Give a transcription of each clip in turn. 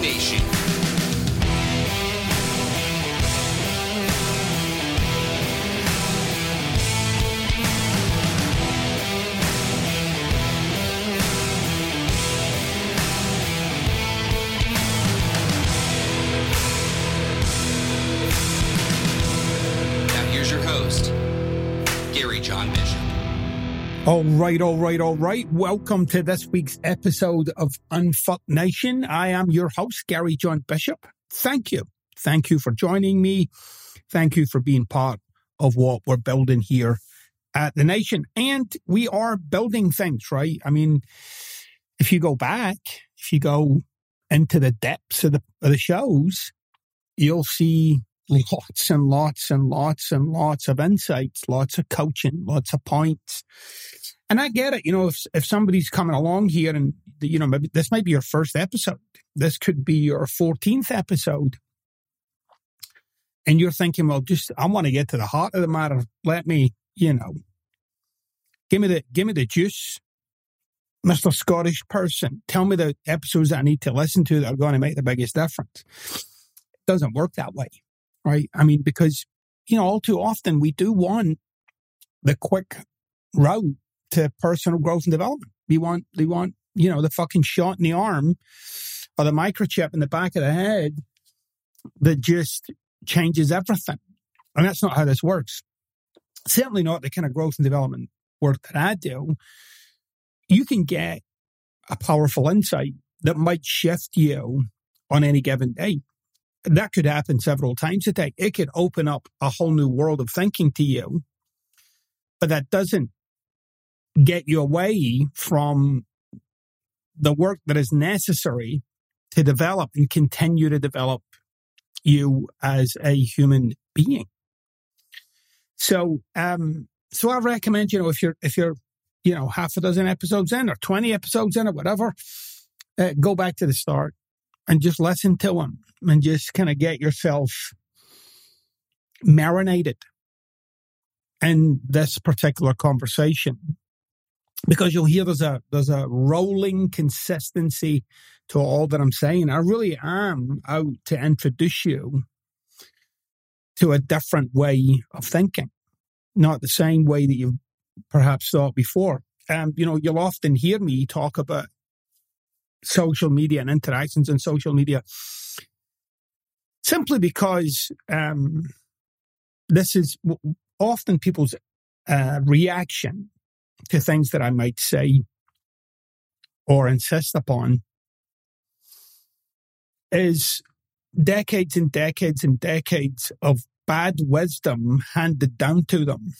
Nation. Now here's your host, Gary John Bishop. All right, all right, all right. Welcome to this week's episode of Unfuck Nation. I am your host, Gary John Bishop. Thank you. Thank you for joining me. Thank you for being part of what we're building here at the nation. And we are building things, right? I mean, if you go back, if you go into the depths of the, of the shows, you'll see lots and lots and lots and lots of insights, lots of coaching, lots of points. And I get it. You know, if, if somebody's coming along here and, you know, maybe this might be your first episode, this could be your 14th episode. And you're thinking, well, just, I want to get to the heart of the matter. Let me, you know, give me the, give me the juice. Mr. Scottish person, tell me the episodes that I need to listen to that are going to make the biggest difference. It doesn't work that way, right? I mean, because, you know, all too often we do want the quick route to personal growth and development. We want, we want, you know, the fucking shot in the arm or the microchip in the back of the head that just changes everything. And that's not how this works. Certainly not the kind of growth and development work that I do. You can get a powerful insight that might shift you on any given day. That could happen several times a day. It could open up a whole new world of thinking to you, but that doesn't get you away from the work that is necessary to develop and continue to develop you as a human being. So, um, so I recommend, you know, if you're, if you're, you know, half a dozen episodes in or 20 episodes in or whatever, uh, go back to the start and just listen to them and just kind of get yourself marinated in this particular conversation because you'll hear there's a there's a rolling consistency to all that I'm saying. I really am out to introduce you to a different way of thinking, not the same way that you've perhaps thought before. Um, you know, you'll often hear me talk about social media and interactions on social media simply because um, this is often people's uh, reaction to things that I might say or insist upon is decades and decades and decades of bad wisdom handed down to them.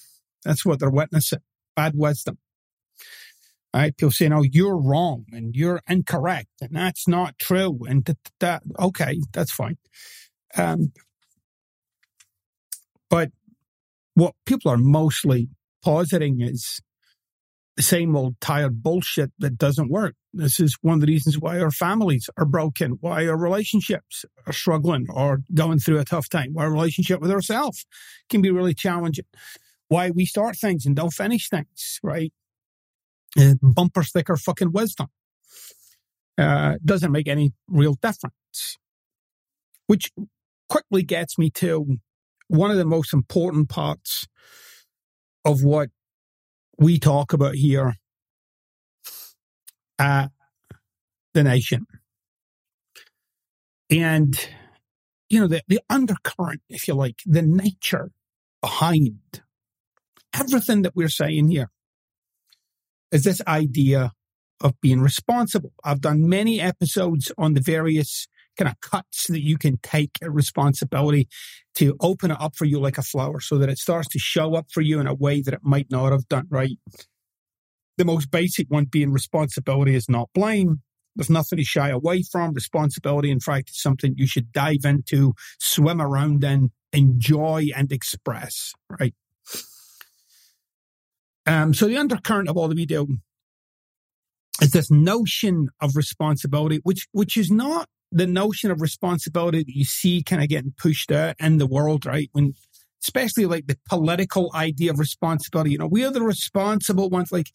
That's what they're witnessing bad wisdom. Right? People saying, oh, you're wrong and you're incorrect and that's not true. And that, okay, that's fine. Um, but what people are mostly positing is the same old tired bullshit that doesn't work. This is one of the reasons why our families are broken, why our relationships are struggling or going through a tough time, why our relationship with ourselves can be really challenging, why we start things and don't finish things, right? Bumper sticker fucking wisdom. Uh, doesn't make any real difference. Which quickly gets me to one of the most important parts of what we talk about here at the nation. And, you know, the, the undercurrent, if you like, the nature behind everything that we're saying here is this idea of being responsible. I've done many episodes on the various kind of cuts that you can take a responsibility to open it up for you like a flower so that it starts to show up for you in a way that it might not have done right. The most basic one being responsibility is not blame. There's nothing to shy away from. Responsibility, in fact, is something you should dive into, swim around in, enjoy and express, right? Um, so the undercurrent of all the video is this notion of responsibility, which which is not the notion of responsibility that you see kind of getting pushed out in the world, right? When especially like the political idea of responsibility, you know, we are the responsible ones. Like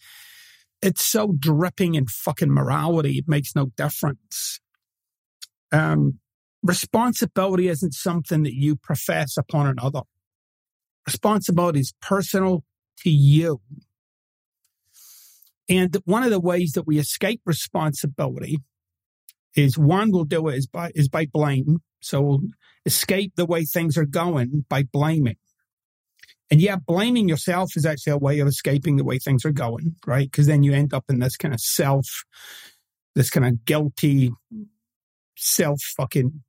it's so dripping in fucking morality, it makes no difference. Um, responsibility isn't something that you profess upon another. Responsibility is personal to you. And one of the ways that we escape responsibility is one we'll do it is by is by blame. So we'll escape the way things are going by blaming. And yeah, blaming yourself is actually a way of escaping the way things are going, right? Because then you end up in this kind of self, this kind of guilty, self fucking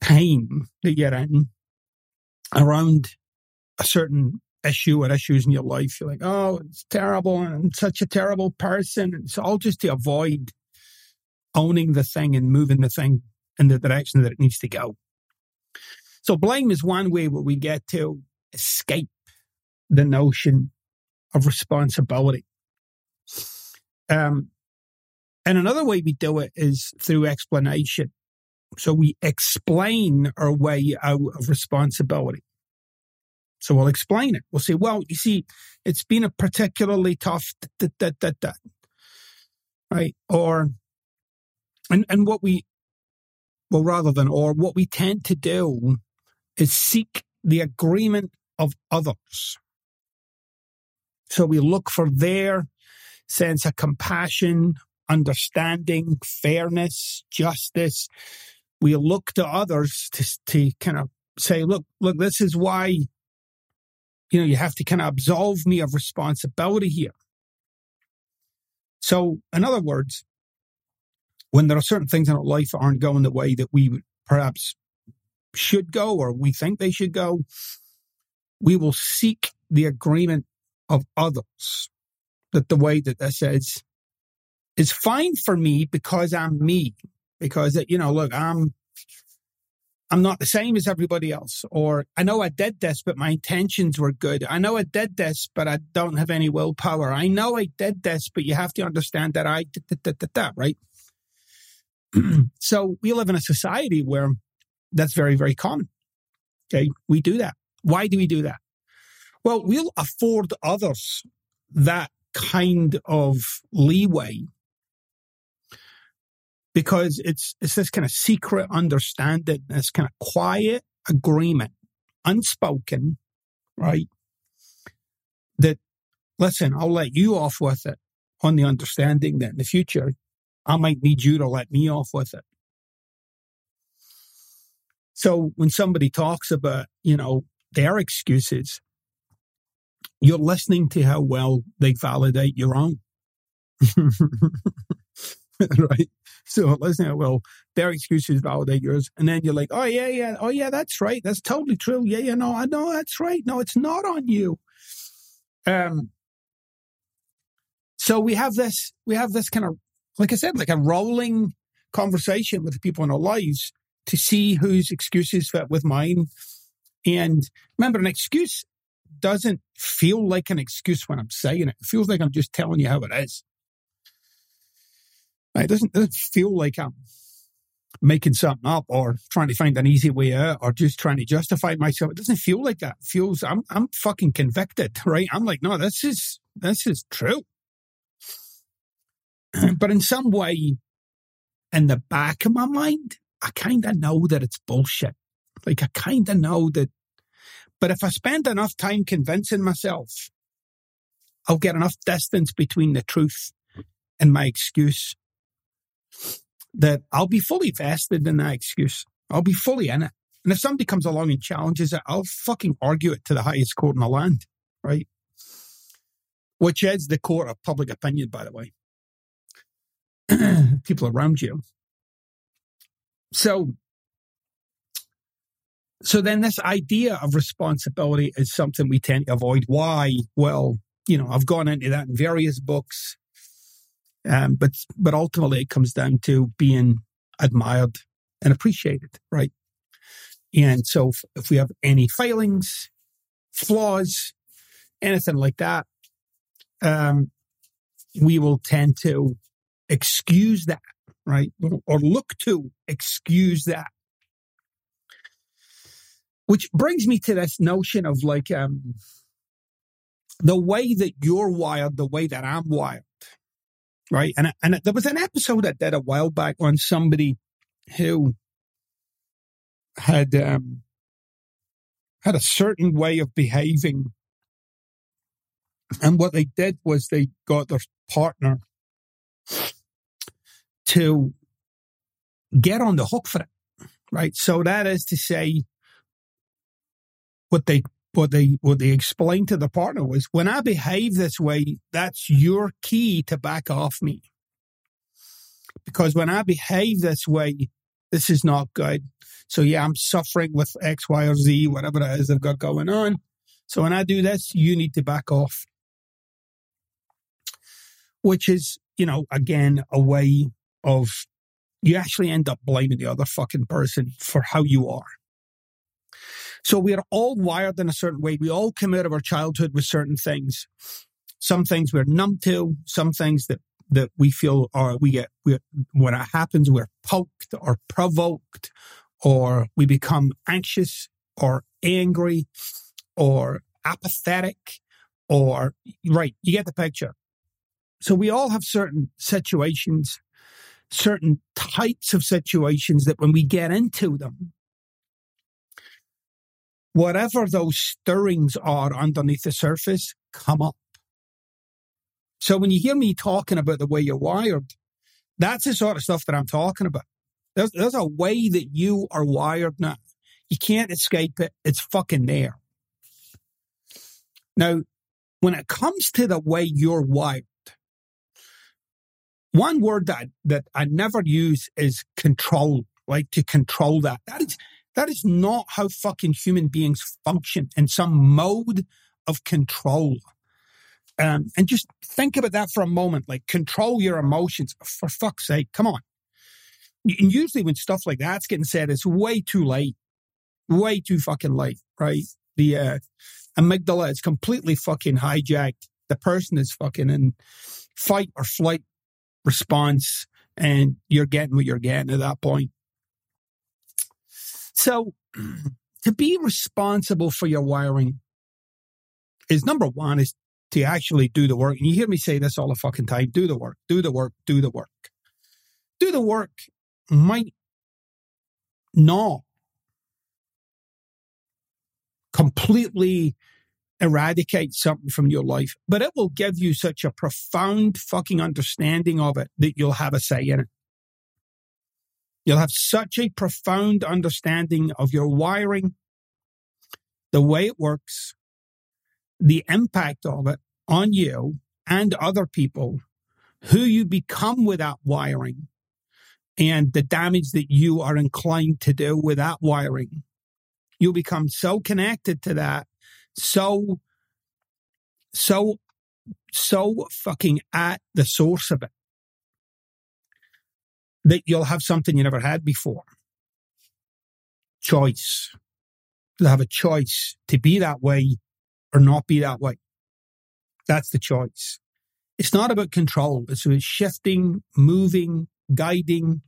pain that you're in around a certain issue or issues in your life. You're like, oh, it's terrible and I'm such a terrible person. It's all just to avoid owning the thing and moving the thing in the direction that it needs to go. So blame is one way where we get to escape the notion of responsibility. Um, and another way we do it is through explanation. So we explain our way out of responsibility. So we'll explain it. We'll say, well, you see, it's been a particularly tough, that, that, that, that, right? Or, and, and what we, well, rather than, or what we tend to do is seek the agreement of others. So we look for their sense of compassion, understanding, fairness, justice. We look to others to, to kind of say, look, look, this is why you know, you have to kind of absolve me of responsibility here. So, in other words, when there are certain things in our life that aren't going the way that we perhaps should go or we think they should go, we will seek the agreement of others that the way that this is is fine for me because I'm me. Because you know, look, I'm I'm not the same as everybody else. Or I know I did this, but my intentions were good. I know I did this, but I don't have any willpower. I know I did this, but you have to understand that I did, that, right? so we live in a society where that's very, very common. Okay. We do that. Why do we do that? Well, we'll afford others that kind of leeway because it's it's this kind of secret understanding, this kind of quiet agreement, unspoken, right? That listen, I'll let you off with it on the understanding that in the future I might need you to let me off with it. So when somebody talks about, you know, their excuses, you're listening to how well they validate your own. right? So listen, well, their excuses validate yours. And then you're like, oh, yeah, yeah. Oh, yeah, that's right. That's totally true. Yeah, yeah, no, I know that's right. No, it's not on you. Um, so we have this, we have this kind of, like I said, like a rolling conversation with the people in our lives to see whose excuses fit with mine. And remember, an excuse doesn't feel like an excuse when I'm saying it. It feels like I'm just telling you how it is. It doesn't, doesn't feel like I'm making something up or trying to find an easy way out or just trying to justify myself. It doesn't feel like that. It feels I'm I'm fucking convicted, right? I'm like, no, this is this is true. but in some way, in the back of my mind, I kind of know that it's bullshit. Like I kind of know that. But if I spend enough time convincing myself, I'll get enough distance between the truth and my excuse that I'll be fully vested in that excuse. I'll be fully in it. And if somebody comes along and challenges it, I'll fucking argue it to the highest court in the land, right? Which is the court of public opinion, by the way. People around you. So, so then this idea of responsibility is something we tend to avoid. Why? Well, you know, I've gone into that in various books. Um, but but ultimately it comes down to being admired and appreciated, right? And so if, if we have any failings, flaws, anything like that, um, we will tend to excuse that, right? Or look to excuse that. Which brings me to this notion of like um, the way that you're wired, the way that I'm wired, right? And and there was an episode I did a while back on somebody who had um, had a certain way of behaving, and what they did was they got their partner to get on the hook for it, right? So that is to say, what they what they what they explained to the partner was when I behave this way, that's your key to back off me. Because when I behave this way, this is not good. So yeah, I'm suffering with X, Y, or Z, whatever it is I've got going on. So when I do this, you need to back off. Which is, you know, again, a way of you actually end up blaming the other fucking person for how you are. So we are all wired in a certain way. We all come out of our childhood with certain things. Some things we're numb to, some things that that we feel or we get we, when it happens we're poked or provoked or we become anxious or angry or apathetic or right you get the picture so we all have certain situations certain types of situations that when we get into them whatever those stirrings are underneath the surface come up. So when you hear me talking about the way you're wired, that's the sort of stuff that I'm talking about. There's, there's a way that you are wired now. You can't escape it. It's fucking there. Now, when it comes to the way you're wired, one word that, that I never use is control, like to control that. That is, that is not how fucking human beings function in some mode of control. Um, and just think about that for a moment. Like, control your emotions. For fuck's sake, come on. And usually, when stuff like that's getting said, it's way too late, way too fucking late, right? The uh, amygdala is completely fucking hijacked. The person is fucking in fight or flight response, and you're getting what you're getting at that point. So to be responsible for your wiring is number one is to actually do the work. And you hear me say this all the fucking time. Do the work, do the work, do the work. Do the work might not completely eradicate something from your life, but it will give you such a profound fucking understanding of it that you'll have a say in it. You'll have such a profound understanding of your wiring, the way it works, the impact of it on you and other people, who you become with that wiring, and the damage that you are inclined to do with that wiring. You'll become so connected to that, so, so, so fucking at the source of it that you'll have something you never had before. Choice. You'll have a choice to be that way or not be that way. That's the choice. It's not about control. It's about shifting, moving, guiding,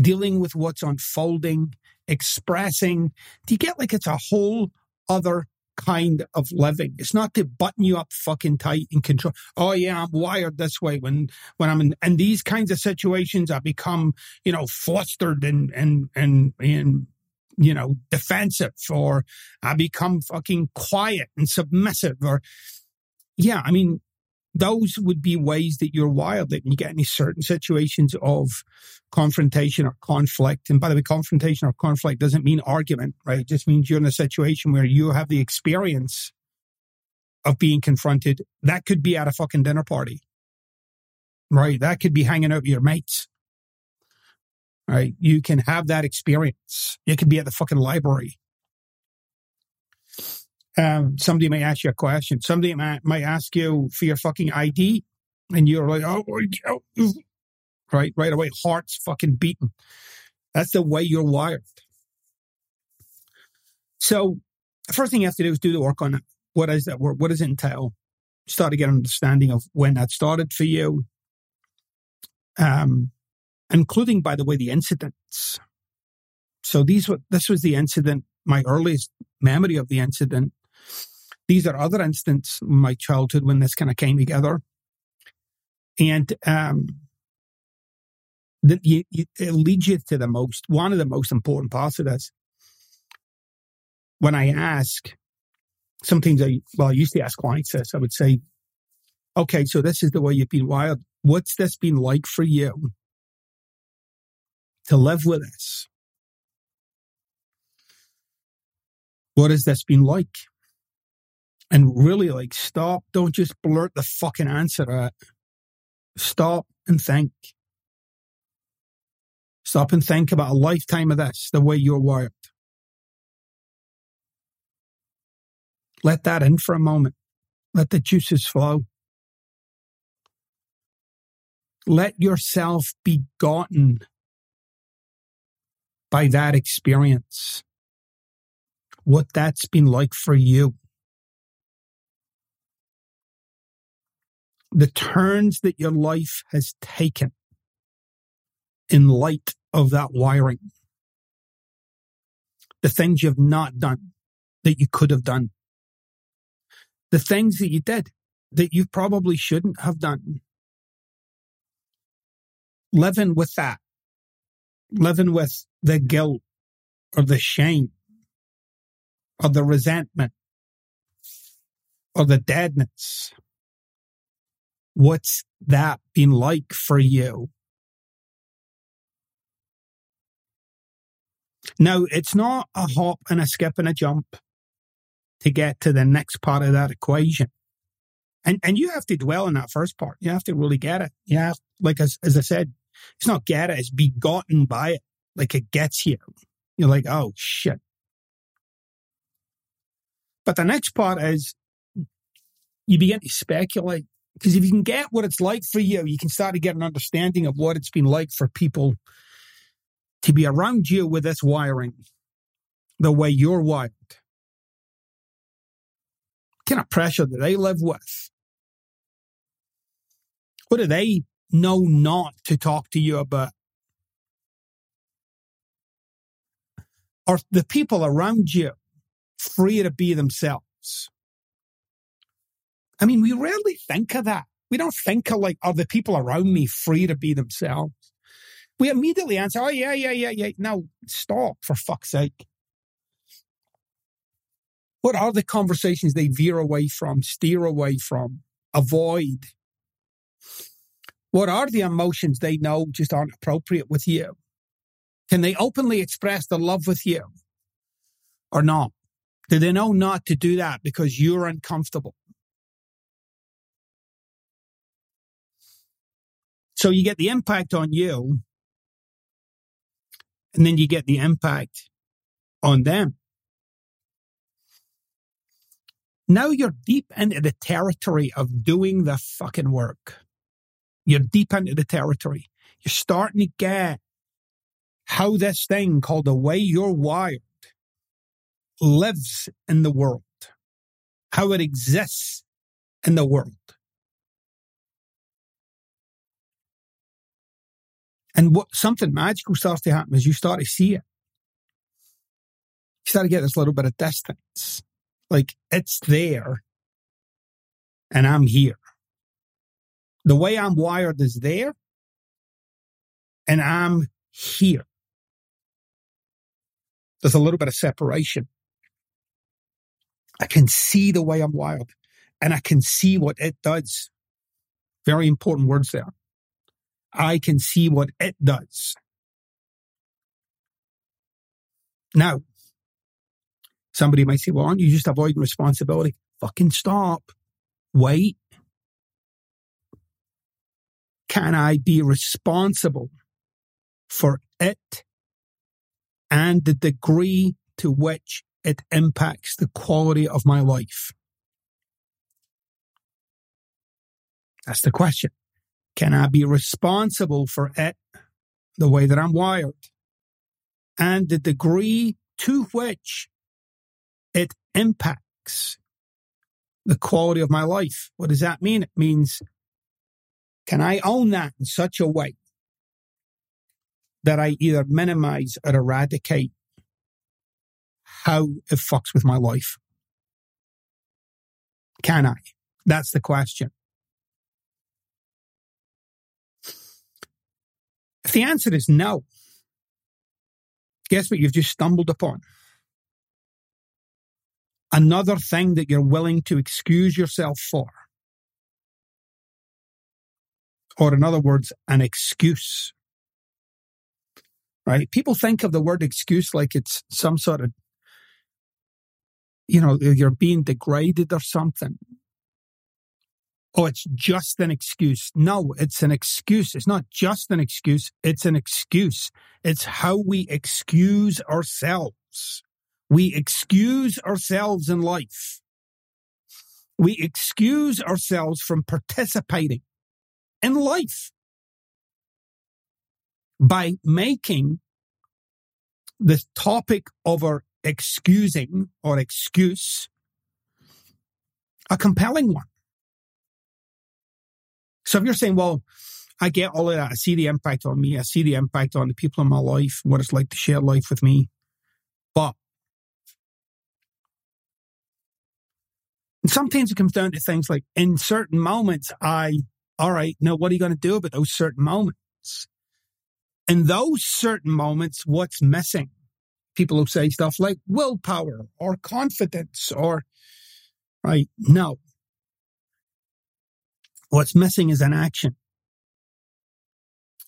dealing with what's unfolding, expressing. Do you get like it's a whole other kind of living. It's not to button you up fucking tight and control. Oh yeah, I'm wired this way. When when I'm in, in these kinds of situations, I become you know flustered and and and and you know defensive, or I become fucking quiet and submissive, or yeah, I mean those would be ways that you're wired that you get in certain situations of confrontation or conflict. And by the way, confrontation or conflict doesn't mean argument, right? It just means you're in a situation where you have the experience of being confronted. That could be at a fucking dinner party, right? That could be hanging out with your mates. right? You can have that experience. You could be at the fucking library. Um, somebody may ask you a question. Somebody might, might ask you for your fucking ID, and you're like, oh, oh, right, right away, heart's fucking beating. That's the way you're wired. So the first thing you have to do is do the work on it. What is that work? What does it entail? Start to get an understanding of when that started for you. Um, including, by the way, the incidents. So these were, this was the incident, my earliest memory of the incident. These are other instances in my childhood when this kind of came together. And, um, that you, you, it leads you to the most, one of the most important parts of this. When I ask, sometimes I, well, I used to ask clients this, I would say, okay, so this is the way you've been wired. What's this been like for you to live with this? What has this been like? And really, like, stop. Don't just blurt the fucking answer out. Stop and think. Stop and think about a lifetime of this, the way you're wired. Let that in for a moment. Let the juices flow. Let yourself be gotten by that experience. What that's been like for you. The turns that your life has taken in light of that wiring. The things you've not done that you could have done. The things that you did that you probably shouldn't have done. Living with that, living with the guilt or the shame or the resentment or the deadness. What's that been like for you? Now, it's not a hop and a skip and a jump to get to the next part of that equation. And and you have to dwell in that first part. You have to really get it. Yeah, like as as I said, it's not get it, it's begotten by it. Like it gets you. You're like, oh shit. But the next part is you begin to speculate. Because if you can get what it's like for you, you can start to get an understanding of what it's been like for people to be around you with this wiring the way you're wired. Kind of pressure do they live with? What do they know not to talk to you about? Are the people around you free to be themselves? I mean, we rarely think of that. We don't think of like, are the people around me free to be themselves? we immediately answer, oh, yeah, yeah, yeah, yeah. Now, stop, for fuck's sake. What are the conversations they veer away from, steer away from, avoid? What are the emotions they know just aren't appropriate with you? Can they openly express the love with you or not? Do they know not to do that because you're uncomfortable? So you get the impact on you and then you get the impact on them. Now you're deep into the territory of doing the fucking work. You're deep into the territory. You're starting to get how this thing called the way you're wired lives in the world, how it exists in the world. And what something magical starts to happen is you start to see it. You start to get this little bit of distance. Like it's there and I'm here. The way I'm wired is there and I'm here. There's a little bit of separation. I can see the way I'm wired and I can see what it does. Very important words there. I can see what it does. Now, somebody might say, well, aren't you just avoiding responsibility? Fucking stop. Wait. Can I be responsible for it and the degree to which it impacts the quality of my life? That's the question. Can I be responsible for it the way that I'm wired? And the degree to which it impacts the quality of my life. What does that mean? It means, can I own that in such a way that I either minimize or eradicate how it fucks with my life? Can I? That's the question. If the answer is no, guess what you've just stumbled upon? Another thing that you're willing to excuse yourself for. Or, in other words, an excuse. Right? People think of the word excuse like it's some sort of, you know, you're being degraded or something oh, it's just an excuse. No, it's an excuse. It's not just an excuse. It's an excuse. It's how we excuse ourselves. We excuse ourselves in life. We excuse ourselves from participating in life by making the topic of our excusing or excuse a compelling one. So if you're saying, well, I get all of that, I see the impact on me, I see the impact on the people in my life, what it's like to share life with me. But sometimes it comes down to things like in certain moments, I, all right, now what are you going to do about those certain moments? In those certain moments, what's missing? People who say stuff like willpower or confidence or, right? No, What's missing is an action.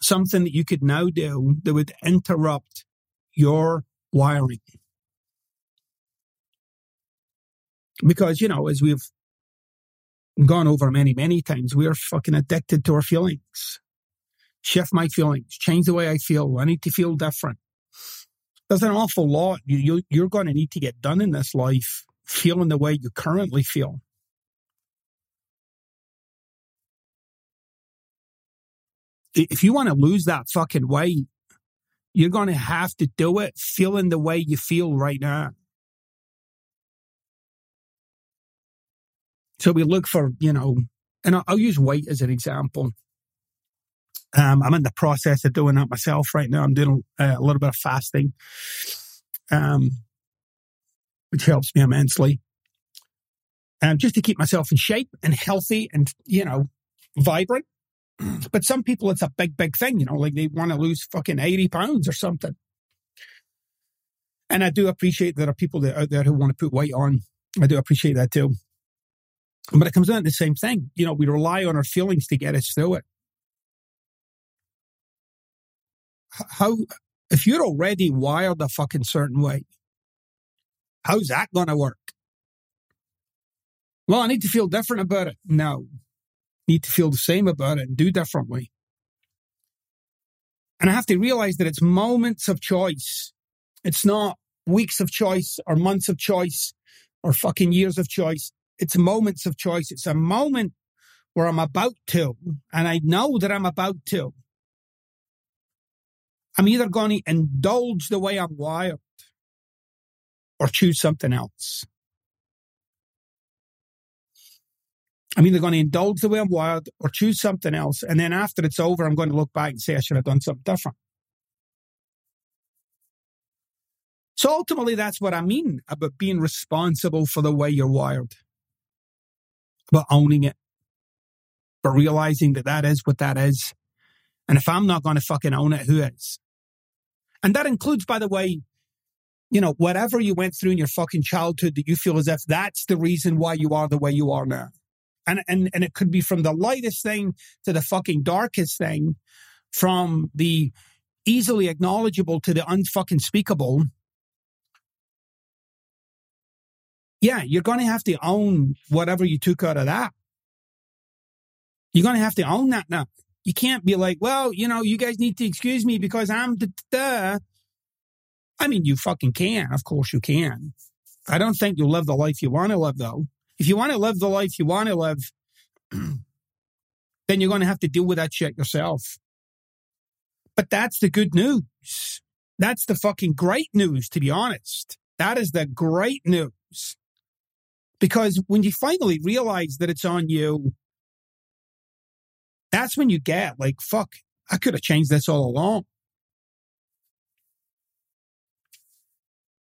Something that you could now do that would interrupt your wiring. Because, you know, as we've gone over many, many times, we are fucking addicted to our feelings. Shift my feelings, change the way I feel. I need to feel different. There's an awful lot you, you, you're going to need to get done in this life, feeling the way you currently feel. If you want to lose that fucking weight, you're going to have to do it feeling the way you feel right now. So we look for, you know, and I'll, I'll use weight as an example. Um, I'm in the process of doing that myself right now. I'm doing a, a little bit of fasting, um, which helps me immensely. Um, just to keep myself in shape and healthy and, you know, vibrant. But some people, it's a big, big thing, you know, like they want to lose fucking 80 pounds or something. And I do appreciate there are people that out there who want to put weight on. I do appreciate that too. But it comes down to the same thing. You know, we rely on our feelings to get us through it. How, if you're already wired a fucking certain way, how's that going to work? Well, I need to feel different about it. No, need to feel the same about it and do differently. And I have to realize that it's moments of choice. It's not weeks of choice or months of choice or fucking years of choice. It's moments of choice. It's a moment where I'm about to, and I know that I'm about to. I'm either going to indulge the way I'm wired or choose something else. I'm either going to indulge the way I'm wired or choose something else. And then after it's over, I'm going to look back and say I should have done something different. So ultimately, that's what I mean about being responsible for the way you're wired, about owning it, but realizing that that is what that is. And if I'm not going to fucking own it, who is? And that includes, by the way, you know, whatever you went through in your fucking childhood that you feel as if that's the reason why you are the way you are now and and and it could be from the lightest thing to the fucking darkest thing, from the easily acknowledgeable to the unfucking speakable. Yeah, you're going to have to own whatever you took out of that. You're going to have to own that now. You can't be like, well, you know, you guys need to excuse me because I'm the. I mean, you fucking can. Of course you can. I don't think you'll live the life you want to live, though. If you want to live the life you want to live, then you're going to have to deal with that shit yourself. But that's the good news. That's the fucking great news, to be honest. That is the great news. Because when you finally realize that it's on you, that's when you get like, fuck, I could have changed this all along.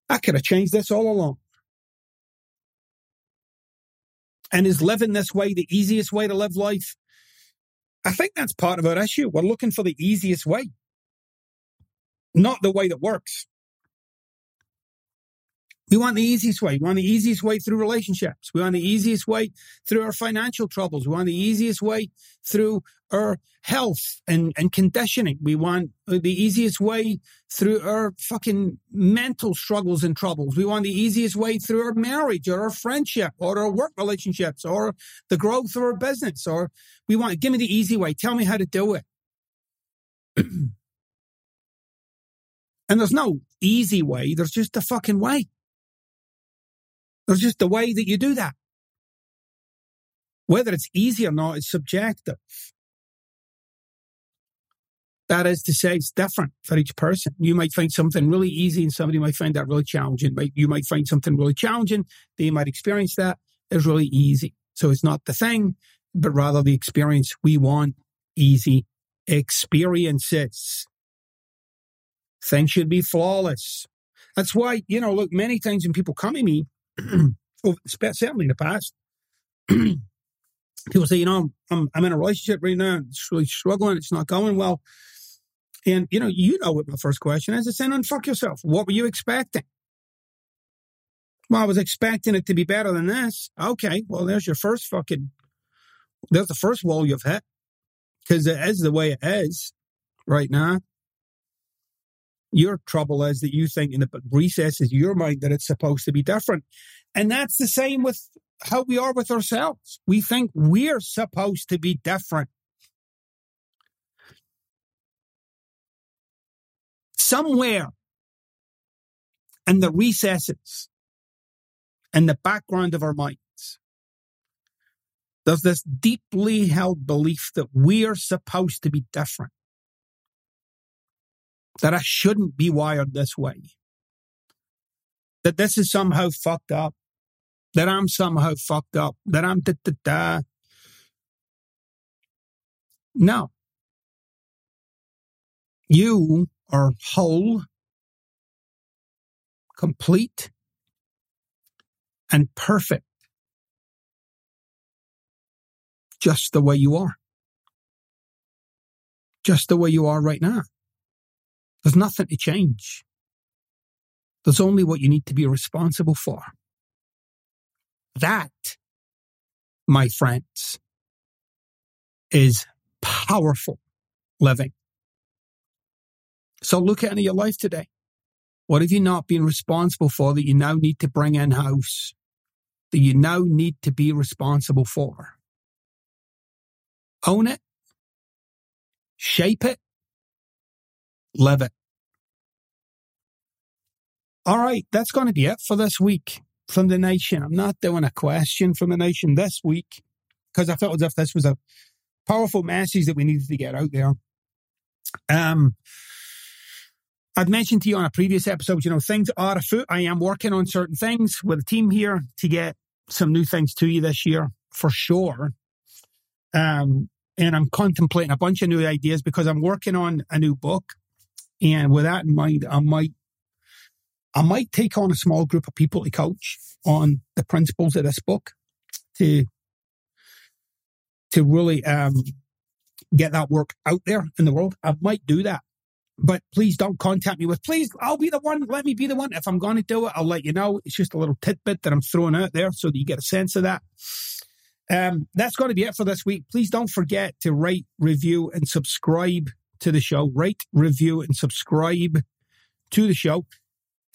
I could have changed this all along. And is living this way the easiest way to live life? I think that's part of our issue. We're looking for the easiest way, not the way that works. We want the easiest way. We want the easiest way through relationships. We want the easiest way through our financial troubles. We want the easiest way through our health and, and conditioning. We want the easiest way through our fucking mental struggles and troubles. We want the easiest way through our marriage or our friendship or our work relationships or the growth of our business. Or we want, give me the easy way. Tell me how to do it. and there's no easy way. There's just a fucking way. There's just the way that you do that. Whether it's easy or not is subjective. That is to say, it's different for each person. You might find something really easy and somebody might find that really challenging. You might find something really challenging. They might experience that as really easy. So it's not the thing, but rather the experience. We want easy experiences. Things should be flawless. That's why, you know, look, many times when people come to me, certainly in the past, people say, you know, I'm, I'm in a relationship right now. It's really struggling. It's not going well. And, you know, you know what my first question is. It's saying, unfuck yourself. What were you expecting? Well, I was expecting it to be better than this. Okay. Well, there's your first fucking, there's the first wall you've hit. Because it is the way it is right now. Your trouble is that you think in the recesses of your mind that it's supposed to be different. And that's the same with how we are with ourselves. We think we're supposed to be different. Somewhere. In the recesses. And the background of our minds, there's this deeply held belief that we're supposed to be different. That I shouldn't be wired this way, that this is somehow fucked up, that I'm somehow fucked up, that I'm da da da. No. You are whole, complete, and perfect just the way you are. Just the way you are right now. There's nothing to change. There's only what you need to be responsible for. That, my friends, is powerful living. So look at your life today. What have you not been responsible for that you now need to bring in house? That you now need to be responsible for? Own it. Shape it live it. All right, that's going to be it for this week from the nation. I'm not doing a question from the nation this week because I felt as if this was a powerful message that we needed to get out there. Um, I've mentioned to you on a previous episode, you know, things are afoot. I am working on certain things with a team here to get some new things to you this year for sure. Um, and I'm contemplating a bunch of new ideas because I'm working on a new book and with that in mind, I might I might take on a small group of people to coach on the principles of this book to to really um, get that work out there in the world. I might do that. But please don't contact me with, please, I'll be the one. Let me be the one. If I'm going to do it, I'll let you know. It's just a little tidbit that I'm throwing out there so that you get a sense of that. Um, that's going to be it for this week. Please don't forget to rate, review, and subscribe to the show, rate, review, and subscribe to the show.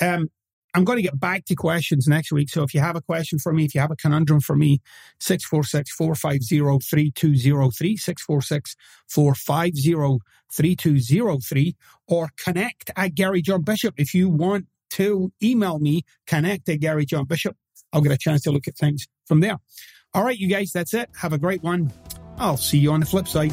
Um, I'm going to get back to questions next week. So if you have a question for me, if you have a conundrum for me, 646 450 3203, 646 450 3203, or connect at Gary John Bishop. If you want to email me, connect at Gary John Bishop. I'll get a chance to look at things from there. All right, you guys, that's it. Have a great one. I'll see you on the flip side.